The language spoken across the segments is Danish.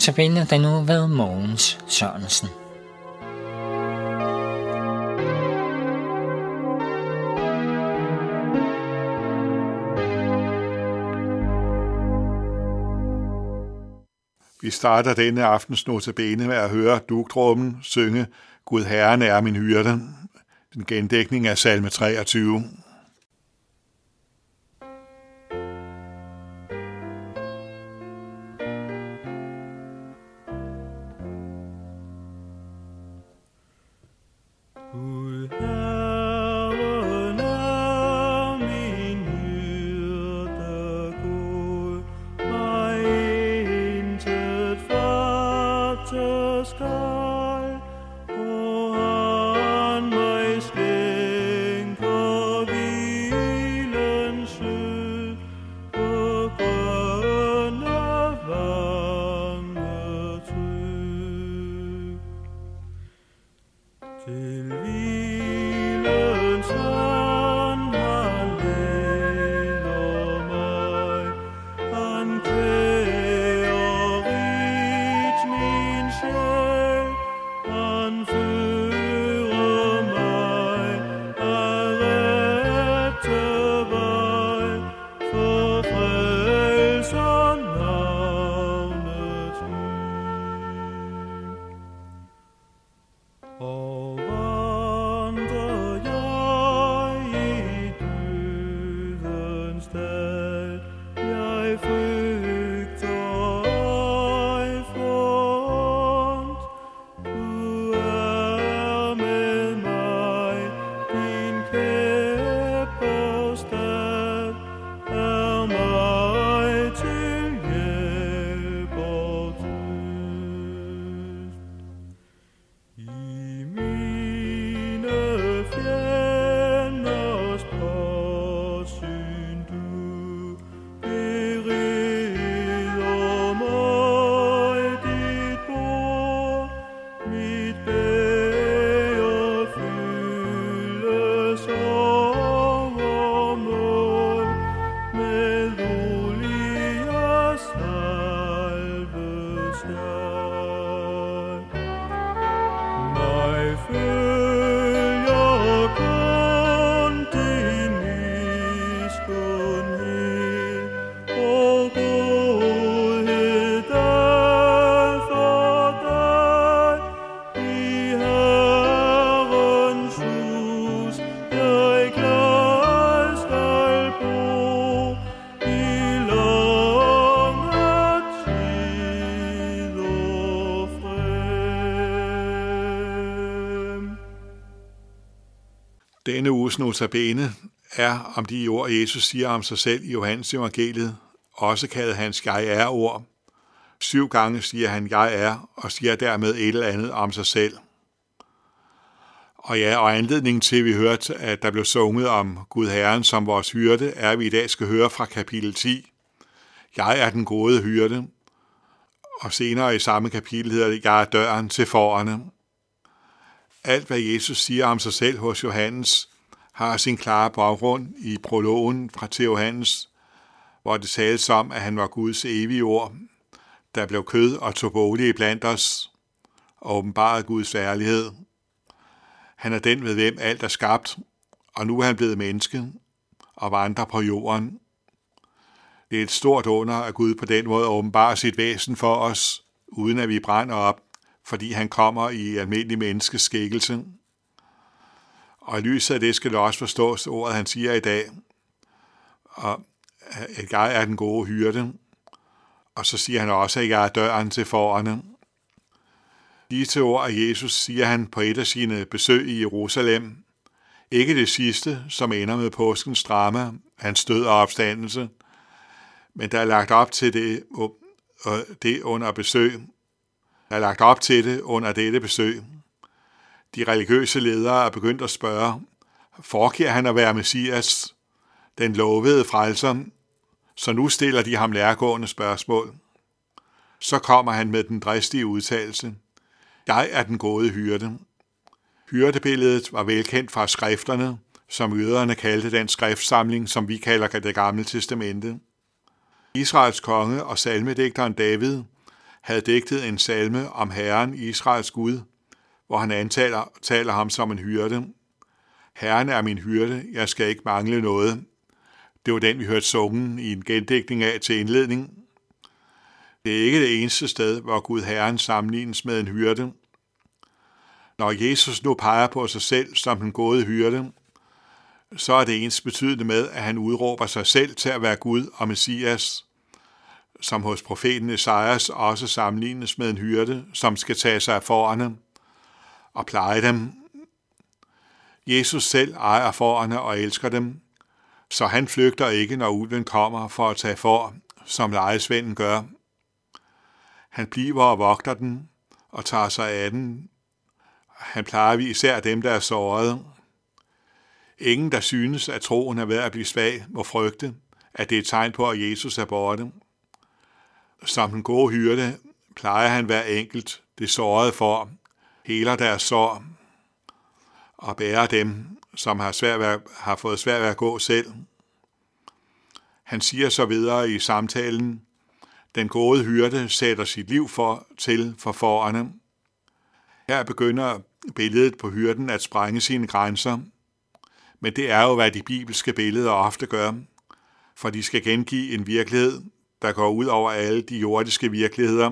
Tabellen den nu ved Mogens Sørensen. Vi starter denne aftens notabene med at høre dugdrummen synge Gud Herren er min hyrde. Den gendækning af salme 23. Sylvie. Denne uges notabene er om de ord, Jesus siger om sig selv i Johannes evangeliet, også kaldet hans jeg er ord. Syv gange siger han jeg er, og siger dermed et eller andet om sig selv. Og ja, og anledningen til, at vi hørte, at der blev sunget om Gud Herren som vores hyrde, er, at vi i dag skal høre fra kapitel 10. Jeg er den gode hyrde. Og senere i samme kapitel hedder det, jeg er døren til forerne. Alt, hvad Jesus siger om sig selv hos Johannes, har sin klare baggrund i prologen fra til Johannes, hvor det tales om, at han var Guds evige ord, der blev kød og tog bolig blandt os, og åbenbarede Guds ærlighed. Han er den, ved hvem alt er skabt, og nu er han blevet menneske og vandrer på jorden. Det er et stort under, at Gud på den måde åbenbarer sit væsen for os, uden at vi brænder op fordi han kommer i almindelig menneskeskikkelse. Og i lyset af det skal det også forstås ordet, han siger i dag, og at jeg er den gode hyrde. Og så siger han også, at jeg er døren til forerne. til ord af Jesus siger han på et af sine besøg i Jerusalem, ikke det sidste, som ender med påskens drama, hans død og opstandelse, men der er lagt op til det, det under besøg er lagt op til det under dette besøg. De religiøse ledere er begyndt at spørge, foregiver han at være Messias, den lovede frelser, så nu stiller de ham lærgående spørgsmål. Så kommer han med den dristige udtalelse. Jeg er den gode hyrde. Hyrdebilledet var velkendt fra skrifterne, som yderne kaldte den skriftsamling, som vi kalder det gamle testamente. Israels konge og salmedigteren David havde digtet en salme om Herren, Israels Gud, hvor han antaler taler ham som en hyrde. Herren er min hyrde, jeg skal ikke mangle noget. Det var den, vi hørte sungen i en gendækning af til indledning. Det er ikke det eneste sted, hvor Gud Herren sammenlignes med en hyrde. Når Jesus nu peger på sig selv som den gode hyrde, så er det ens betydende med, at han udråber sig selv til at være Gud og Messias, som hos profeten Esajas også sammenlignes med en hyrde, som skal tage sig af forerne og pleje dem. Jesus selv ejer forerne og elsker dem, så han flygter ikke, når ulven kommer for at tage for, som lejesvenden gør. Han bliver og vogter den og tager sig af den. Han plejer vi især dem, der er såret. Ingen, der synes, at troen er ved at blive svag, må frygte, at det er et tegn på, at Jesus er borte. Som den gode hyrde plejer han hver enkelt det sårede for, heler deres sår og bærer dem, som har, svært ved, har fået svært ved at gå selv. Han siger så videre i samtalen, den gode hyrde sætter sit liv for til for forerne. Her begynder billedet på hyrden at sprænge sine grænser, men det er jo, hvad de bibelske billeder ofte gør, for de skal gengive en virkelighed, der går ud over alle de jordiske virkeligheder.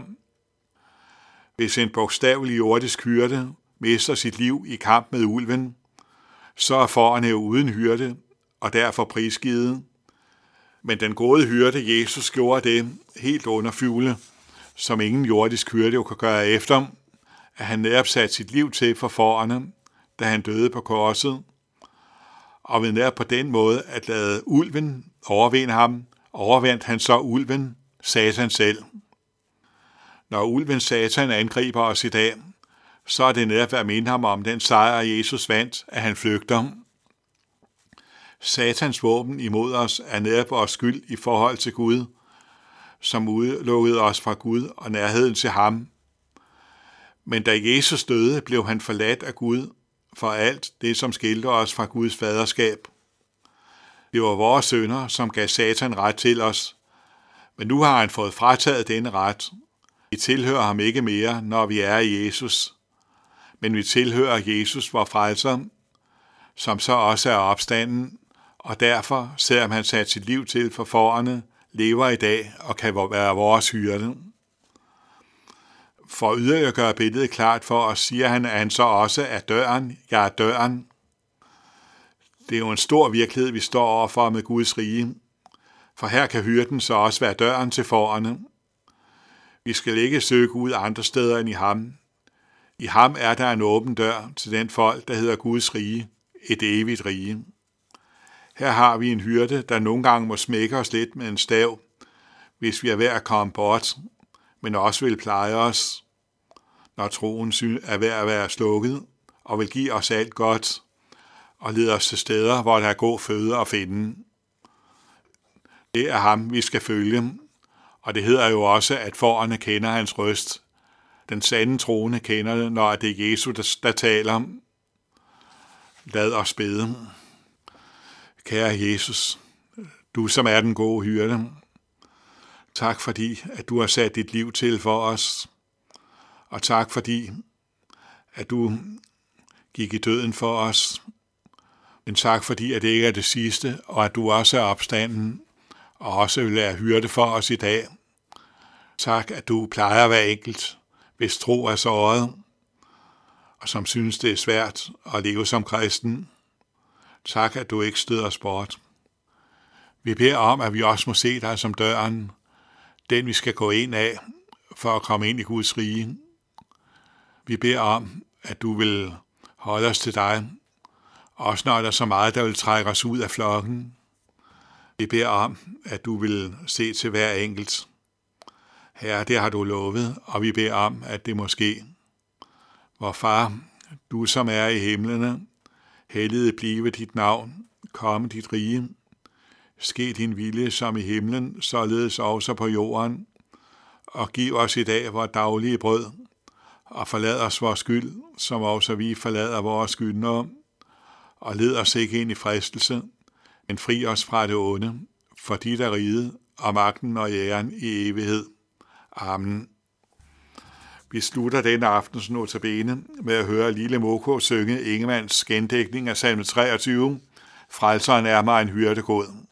Hvis en bogstavelig jordisk hyrde mister sit liv i kamp med ulven, så er forerne uden hyrde og derfor prisgivet. Men den gode hyrde, Jesus, gjorde det helt under fugle, som ingen jordisk hyrde jo kan gøre efter, at han netop satte sit liv til for forerne, da han døde på korset. Og ved netop på den måde at lade ulven overvinde ham, overvandt han så ulven, satan selv. Når ulven satan angriber os i dag, så er det netop at minde ham om den sejr, Jesus vandt, at han flygter. Satans våben imod os er netop vores skyld i forhold til Gud, som udelukkede os fra Gud og nærheden til ham. Men da Jesus døde, blev han forladt af Gud for alt det, som skilte os fra Guds faderskab. Det var vores sønder, som gav Satan ret til os, men nu har han fået frataget denne ret. Vi tilhører ham ikke mere, når vi er i Jesus, men vi tilhører Jesus, vor frelser, som så også er opstanden, og derfor, selvom han satte sit liv til for forerne, lever i dag og kan være vores hyrde. For yderligere at gøre billedet klart for os, siger han, at han så også er døren. Jeg er døren. Det er jo en stor virkelighed, vi står overfor med Guds rige. For her kan hyrden så også være døren til forerne. Vi skal ikke søge ud andre steder end i ham. I ham er der en åben dør til den folk, der hedder Guds rige, et evigt rige. Her har vi en hyrde, der nogle gange må smække os lidt med en stav, hvis vi er ved at komme bort, men også vil pleje os, når troen er ved at være slukket, og vil give os alt godt, og leder os til steder, hvor der er god føde at finde. Det er ham, vi skal følge, og det hedder jo også, at forerne kender hans røst. Den sande troende kender det, når det er Jesus, der, der taler. Lad os bede. Kære Jesus, du som er den gode hyrde, tak fordi, at du har sat dit liv til for os, og tak fordi, at du gik i døden for os, men tak fordi, at det ikke er det sidste, og at du også er opstanden, og også vil være hyrde for os i dag. Tak, at du plejer hver enkelt, hvis tro er såret, og som synes, det er svært at leve som kristen. Tak, at du ikke støder os bort. Vi beder om, at vi også må se dig som døren, den vi skal gå ind af for at komme ind i Guds rige. Vi beder om, at du vil holde os til dig, også når der er så meget, der vil trække os ud af flokken. Vi beder om, at du vil se til hver enkelt. Herre, det har du lovet, og vi beder om, at det må ske. Vor far, du som er i himlene, helliget blive dit navn, komme dit rige, ske din vilje som i himlen, således også på jorden, og giv os i dag vores daglige brød, og forlad os vores skyld, som også vi forlader vores skyldnere, og led os ikke ind i fristelse, men fri os fra det onde, for dit er riget, og magten og æren i evighed. Amen. Vi slutter denne aftens notabene med at høre Lille Moko synge Ingemands gendækning af salme 23. Frelseren er mig en hyrdegod.